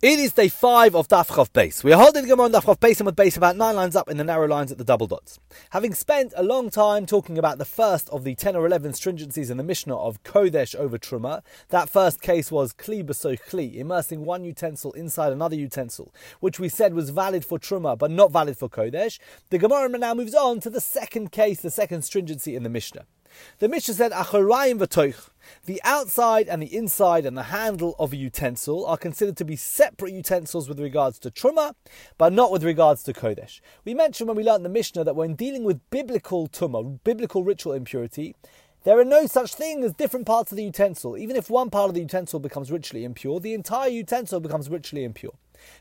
It is day five of Daf Chaf Beis. We are holding the Gemara on Daf Chaf Beis and with base about nine lines up in the narrow lines at the double dots. Having spent a long time talking about the first of the 10 or 11 stringencies in the Mishnah of Kodesh over Truma, that first case was Kli B'so Kli, immersing one utensil inside another utensil, which we said was valid for Truma but not valid for Kodesh. The Gemara now moves on to the second case, the second stringency in the Mishnah. The Mishnah said, Acharayim v'toich. The outside and the inside and the handle of a utensil are considered to be separate utensils with regards to truma, but not with regards to kodesh. We mentioned when we learned the Mishnah that when dealing with biblical tuma, biblical ritual impurity, there are no such thing as different parts of the utensil. Even if one part of the utensil becomes ritually impure, the entire utensil becomes ritually impure.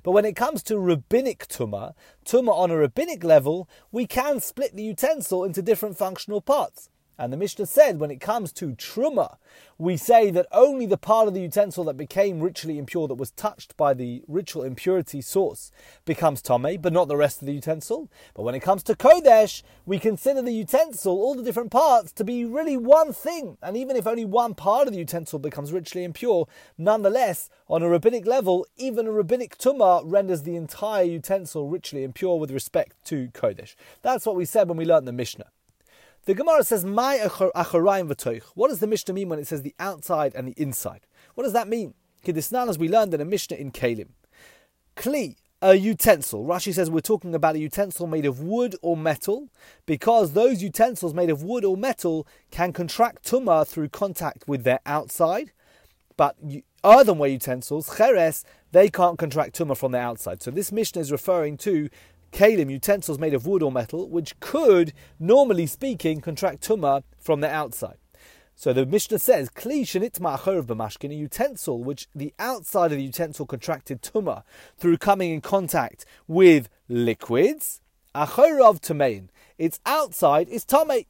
But when it comes to rabbinic tuma, tuma on a rabbinic level, we can split the utensil into different functional parts. And the Mishnah said when it comes to truma, we say that only the part of the utensil that became ritually impure, that was touched by the ritual impurity source, becomes tame, but not the rest of the utensil. But when it comes to kodesh, we consider the utensil, all the different parts, to be really one thing. And even if only one part of the utensil becomes ritually impure, nonetheless, on a rabbinic level, even a rabbinic tuma renders the entire utensil ritually impure with respect to kodesh. That's what we said when we learned the Mishnah. The Gemara says, "My acharayim v'toich." What does the Mishnah mean when it says the outside and the inside? What does that mean? Kedisnan, as we learned in a Mishnah in Kalim, kli, a utensil. Rashi says we're talking about a utensil made of wood or metal, because those utensils made of wood or metal can contract tumah through contact with their outside, but earthenware utensils, cheres, they can't contract tumah from the outside. So this Mishnah is referring to kalim, utensils made of wood or metal, which could, normally speaking, contract tumah from the outside. So the Mishnah says, Kli shenit ma'achor b'mashkin, a utensil which the outside of the utensil contracted tumah through coming in contact with liquids, achor of tamein. Its outside is tamei.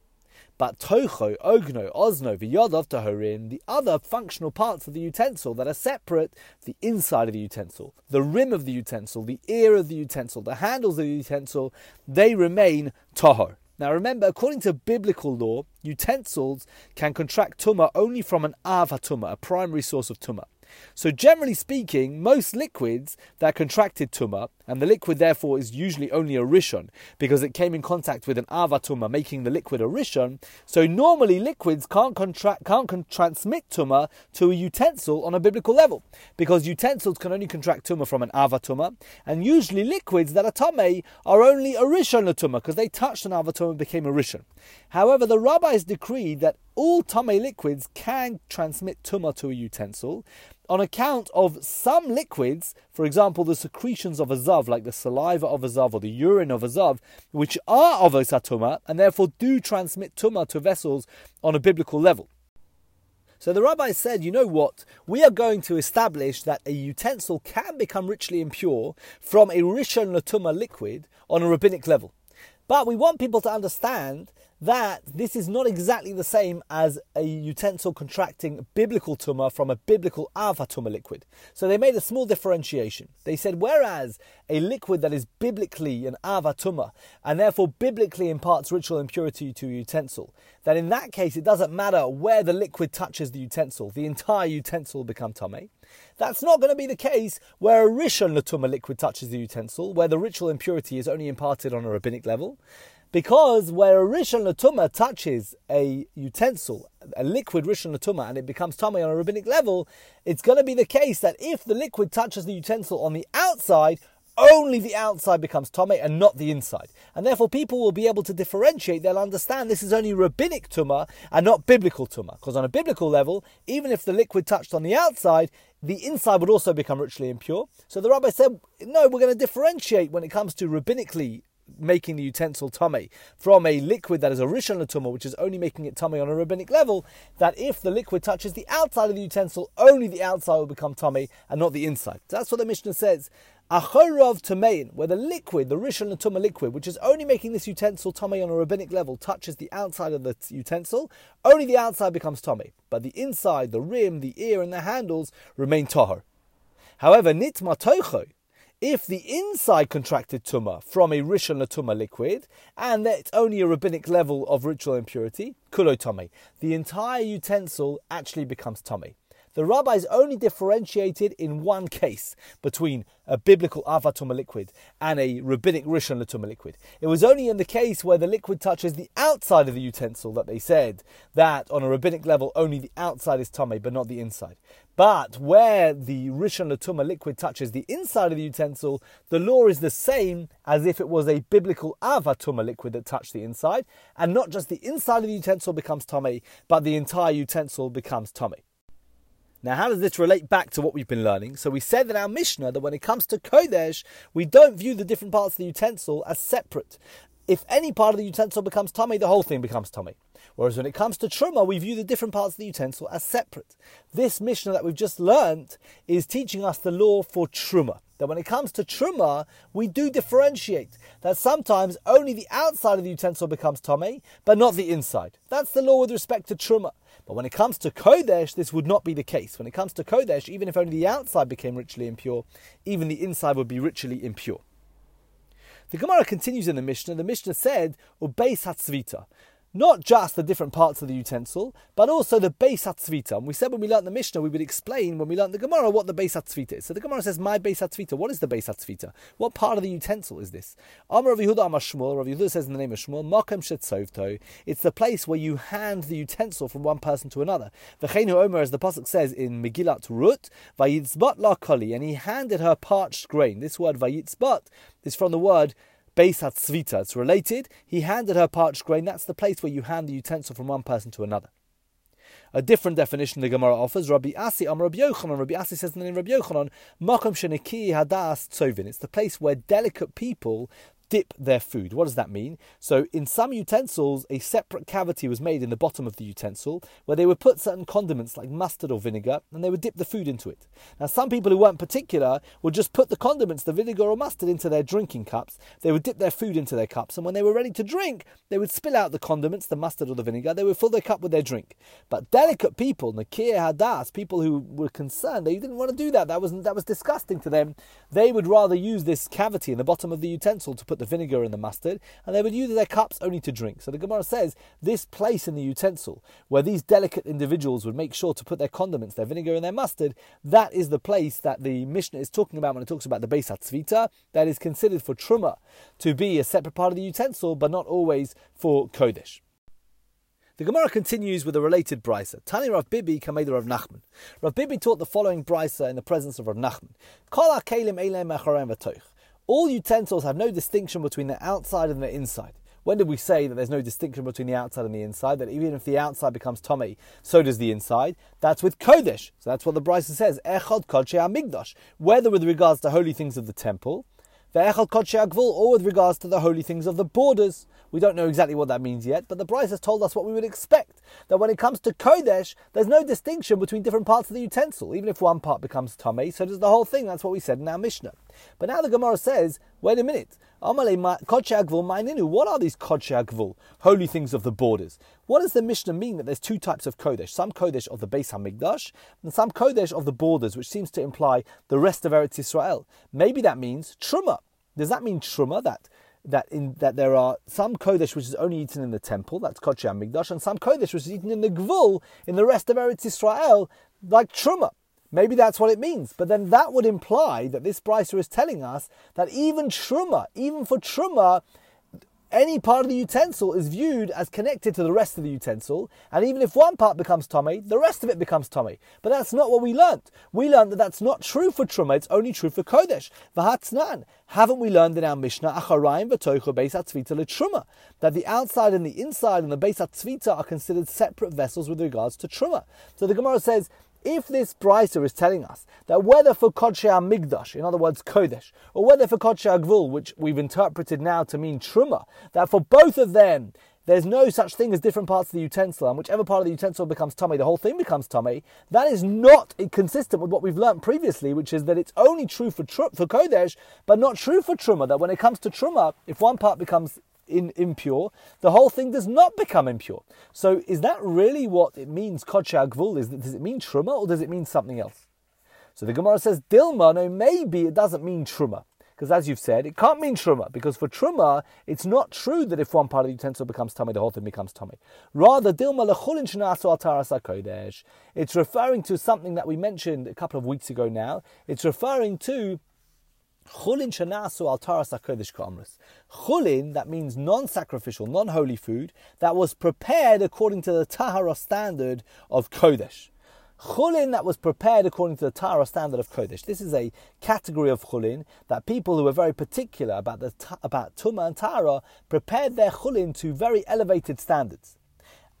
But tocho, ogno, osno, v'yodov tahorin, the other functional parts of the utensil that are separate, the inside of the utensil, the rim of the utensil, the ear of the utensil, the handles of the utensil, they remain tahor. Now remember, according to biblical law, utensils can contract tumah only from an tumah, a primary source of tumah. So, generally speaking, most liquids that contracted tuma, and the liquid therefore is usually only a rishon because it came in contact with an avatuma, making the liquid a rishon. So, normally liquids can't contract, can't con- transmit tuma to a utensil on a biblical level because utensils can only contract tuma from an avatuma, and usually liquids that are tame are only a rishon tuma because they touched an avatuma and became a rishon. However, the rabbis decreed that all tame liquids can transmit tuma to a utensil on account of some liquids, for example, the secretions of a zav, like the saliva of a zav or the urine of a zav, which are of a satuma and therefore do transmit tuma to vessels on a biblical level. So the rabbi said, you know what? We are going to establish that a utensil can become ritually impure from a rishon latuma liquid on a rabbinic level. But we want people to understand that this is not exactly the same as a utensil contracting biblical tumah from a biblical ava tumah liquid. So they made a small differentiation. They said, whereas a liquid that is biblically an ava tumah and therefore biblically imparts ritual impurity to a utensil, that in that case it doesn't matter where the liquid touches the utensil, the entire utensil will become. That's not going to be the case where a rishon latuma liquid touches the utensil, where the ritual impurity is only imparted on a rabbinic level. Because where a Rishon Latuma touches a utensil, a liquid Rishon Latuma, and it becomes Tomei on a rabbinic level, it's going to be the case that if the liquid touches the utensil on the outside, only the outside becomes Tome and not the inside. And therefore, people will be able to differentiate. They'll understand this is only rabbinic Tumah and not biblical Tumah. Because on a biblical level, even if the liquid touched on the outside, the inside would also become ritually impure. So the rabbi said, no, we're going to differentiate when it comes to rabbinically making the utensil tamei from a liquid that is a rishon which is only making it tamei on a rabbinic level, that if the liquid touches the outside of the utensil, only the outside will become tamei and not the inside. That's what the Mishnah says. Achorov tamein, where the liquid, the rishon tumah liquid, which is only making this utensil tamei on a rabbinic level, touches the outside of the utensil, only the outside becomes tamei, but the inside, the rim, the ear, and the handles remain tahor. However, nitma toicho, if the inside contracted tumah from a rishon tumah liquid, and that only a rabbinic level of ritual impurity, kulotome, the entire utensil actually becomes tamei. the rabbis only differentiated in one case between a biblical avatuma liquid and a rabbinic rishon latuma liquid. It was only in the case where the liquid touches the outside of the utensil that they said that on a rabbinic level only the outside is tame but not the inside. But where the rishon latuma liquid touches the inside of the utensil, the law is the same as if it was a biblical avatuma liquid that touched the inside, and not just the inside of the utensil becomes tame, but the entire utensil becomes tame. Now, how does this relate back to what we've been learning? So, we said in our Mishnah that when it comes to Kodesh, we don't view the different parts of the utensil as separate. If any part of the utensil becomes tamei, the whole thing becomes tamei. Whereas when it comes to truma, we view the different parts of the utensil as separate. This Mishnah that we've just learnt is teaching us the law for truma. That when it comes to truma, we do differentiate. That sometimes only the outside of the utensil becomes tamei, but not the inside. That's the law with respect to truma. But when it comes to Kodesh, this would not be the case. When it comes to Kodesh, even if only the outside became ritually impure, even the inside would be ritually impure. The Gemara continues in the Mishnah. The Mishnah said, "Ubeis hatzvita." Not just the different parts of the utensil, but also the Beis HaTzvita. And we said when we learned the Mishnah, we would explain when we learned the Gemara what the Beis HaTzvita is. So the Gemara says, my Beis HaTzvita. What is the Beis HaTzvita? What part of the utensil is this? Amar Rav Yehuda Amar Shmuel, Rav Yehuda says in the name of Shmuel, Makom Shetzovto. It's the place where you hand the utensil from one person to another. V'cheinu Omer, as the Pasuk says in Megillat Rut, Vayitzbat la koli, and he handed her parched grain. This word Vayitzbat is from the word Beis Tzvita. It's related. He handed her parched grain. That's the place where you hand the utensil from one person to another. A different definition the Gemara offers. Rabbi Asi Am Rabbi Yochanan. Rabbi Asi says in the name Rabbi Yochanan, Makom Sheniki Hadas Tzovin. It's the place where delicate people dip their food. What does that mean? So, in some utensils, a separate cavity was made in the bottom of the utensil where they would put certain condiments like mustard or vinegar and they would dip the food into it. Now, some people who weren't particular would just put the condiments, the vinegar or mustard, into their drinking cups. They would dip their food into their cups, and when they were ready to drink, they would spill out the condiments, the mustard or the vinegar. They would fill their cup with their drink. But delicate people, Nakir Hadas, people who were concerned, they didn't want to do that. That was, that was disgusting to them. They would rather use this cavity in the bottom of the utensil to put put the vinegar and the mustard, and they would use their cups only to drink. So the Gemara says this place in the utensil where these delicate individuals would make sure to put their condiments, their vinegar, and their mustard, that is the place that the Mishnah is talking about when it talks about the Beis HaTzvita, that is considered for Truma to be a separate part of the utensil, but not always for Kodesh. The Gemara continues with a related brisa. Tani Rav Bibi Kameda Rav Nachman. Rav Bibi taught the following brisa in the presence of Rav Nachman. Kol ha'kelim v'toich. All utensils have no distinction between the outside and the inside. When did we say that there's no distinction between the outside and the inside? That even if the outside becomes Tomei, so does the inside. That's with Kodesh. So that's what the Brisa says. Echad Kodesh Amigdash. Whether with regards to holy things of the temple, Gvul, or with regards to the holy things of the borders. We don't know exactly what that means yet, but the Brisa has told us what we would expect. That when it comes to Kodesh, there's no distinction between different parts of the utensil. Even if one part becomes Tameh, so does the whole thing. That's what we said in our Mishnah. But now the Gemara says, wait a minute. What are these Kodshe holy things of the borders? What does the Mishnah mean that there's two types of Kodesh? Some Kodesh of the Beis Hamikdash and some Kodesh of the borders, which seems to imply the rest of Eretz Israel. Maybe that means Truma. Does that mean Truma, that that in that there are some kodesh which is only eaten in the temple, that's kodesh Hamikdash, and some kodesh which is eaten in the gvul in the rest of Eretz Israel, like truma. Maybe that's what it means, but then that would imply that this brisa is telling us that even truma, even for truma, any part of the utensil is viewed as connected to the rest of the utensil, and even if one part becomes tamei, the rest of it becomes tamei. But that's not what we learnt. We learned that that's not true for truma; it's only true for kodesh. V'hatznan. Haven't we learned in our Mishnah acharayim v'toicha beis hatzvita letruma that the outside and the inside and the beis hatzvita are considered separate vessels with regards to truma? So the Gemara says if this brisa is telling us that whether for Kodesh Migdash, in other words Kodesh, or whether for Kodesh Gvul, which we've interpreted now to mean Truma, that for both of them there's no such thing as different parts of the utensil, and whichever part of the utensil becomes tamei, the whole thing becomes tamei. That is not consistent with what we've learnt previously, which is that it's only true for tr- for kodesh, but not true for truma. That when it comes to truma, if one part becomes in, impure, the whole thing does not become impure. So is that really what it means, Kodsha Gvul? Is does it mean Truma or does it mean something else? So the Gemara says, Dilma, no, maybe it doesn't mean Truma. because as you've said, it can't mean truma, because for truma, it's not true that if one part of the utensil becomes tamei, the whole thing becomes tamei. Rather, dilma lechulin It's referring to something that we mentioned a couple of weeks ago now. It's referring to Chulin shanasu al taras hakodesh ka'amris. Chulin, that means non-sacrificial, non-holy food, that was prepared according to the tahara standard of kodesh. Chulin that was prepared according to the Tahara standard of Kodesh. This is a category of chulin that people who are very particular about the about Tuma and Tahara prepared their chulin to very elevated standards.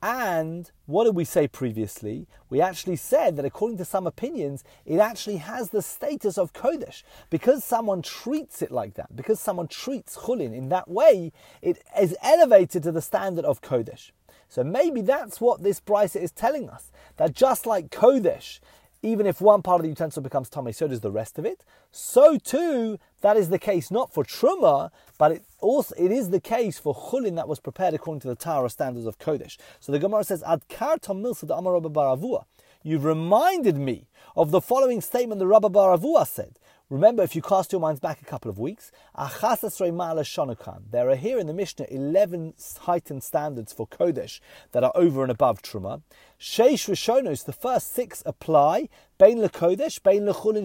And what did we say previously? We actually said that according to some opinions, it actually has the status of Kodesh. Because someone treats it like that, because someone treats Chulin in that way, it is elevated to the standard of Kodesh. So maybe that's what this Brisa is telling us. That just like Kodesh even if one part of the utensil becomes tamei, so does the rest of it. So too, that is the case not for truma, but it also it is the case for chulin that was prepared according to the tahara standards of Kodesh. So the Gemara says, Ad kartam milsa baravua. You've reminded me of the following statement the Rabba Baravua said. Remember, if you cast your minds back a couple of weeks, there are here in the Mishnah 11 heightened standards for Kodesh that are over and above Truma. Sheish Rishonos, the first six apply, Bain LeKodesh, Bain LeChulin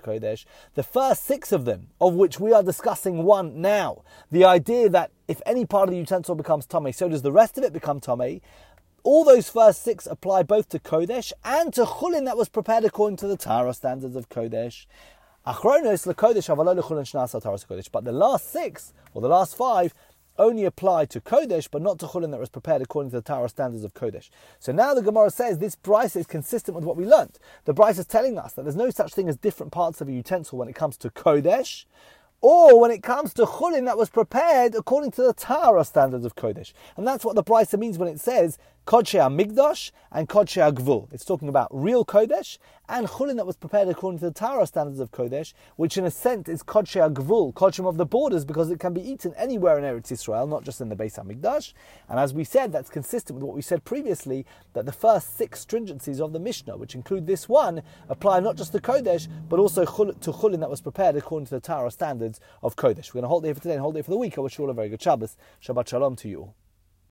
Kodesh. The first six of them, of which we are discussing one now, the idea that if any part of the utensil becomes Tomei, so does the rest of it become Tomei, all those first six apply both to Kodesh and to Chulin that was prepared according to the tahara standards of Kodesh. Achronos Kodesh, but the last six, or the last five, only apply to Kodesh, but not to Chulin that was prepared according to the tahara standards of Kodesh. So now the Gemara says this Brisa is consistent with what we learnt. The Brisa is telling us that there's no such thing as different parts of a utensil when it comes to Kodesh, or when it comes to chulin that was prepared according to the tahara standards of Kodesh. And that's what the Brisa means when it says Kodesh Migdash and Kodesh Gvul. It's talking about real Kodesh and chulin that was prepared according to the tahara standards of Kodesh, which in a sense is Kodesh Gvul, Kodshim of the borders, because it can be eaten anywhere in Eretz Israel, not just in the Beis Hamikdash. And as we said, that's consistent with what we said previously, that the first six stringencies of the Mishnah, which include this one, apply not just to Kodesh, but also to chulin that was prepared according to the tahara standards of Kodesh. We're going to hold it here for today and hold it for the week. I wish you all a very good Shabbos. Shabbat Shalom to you all.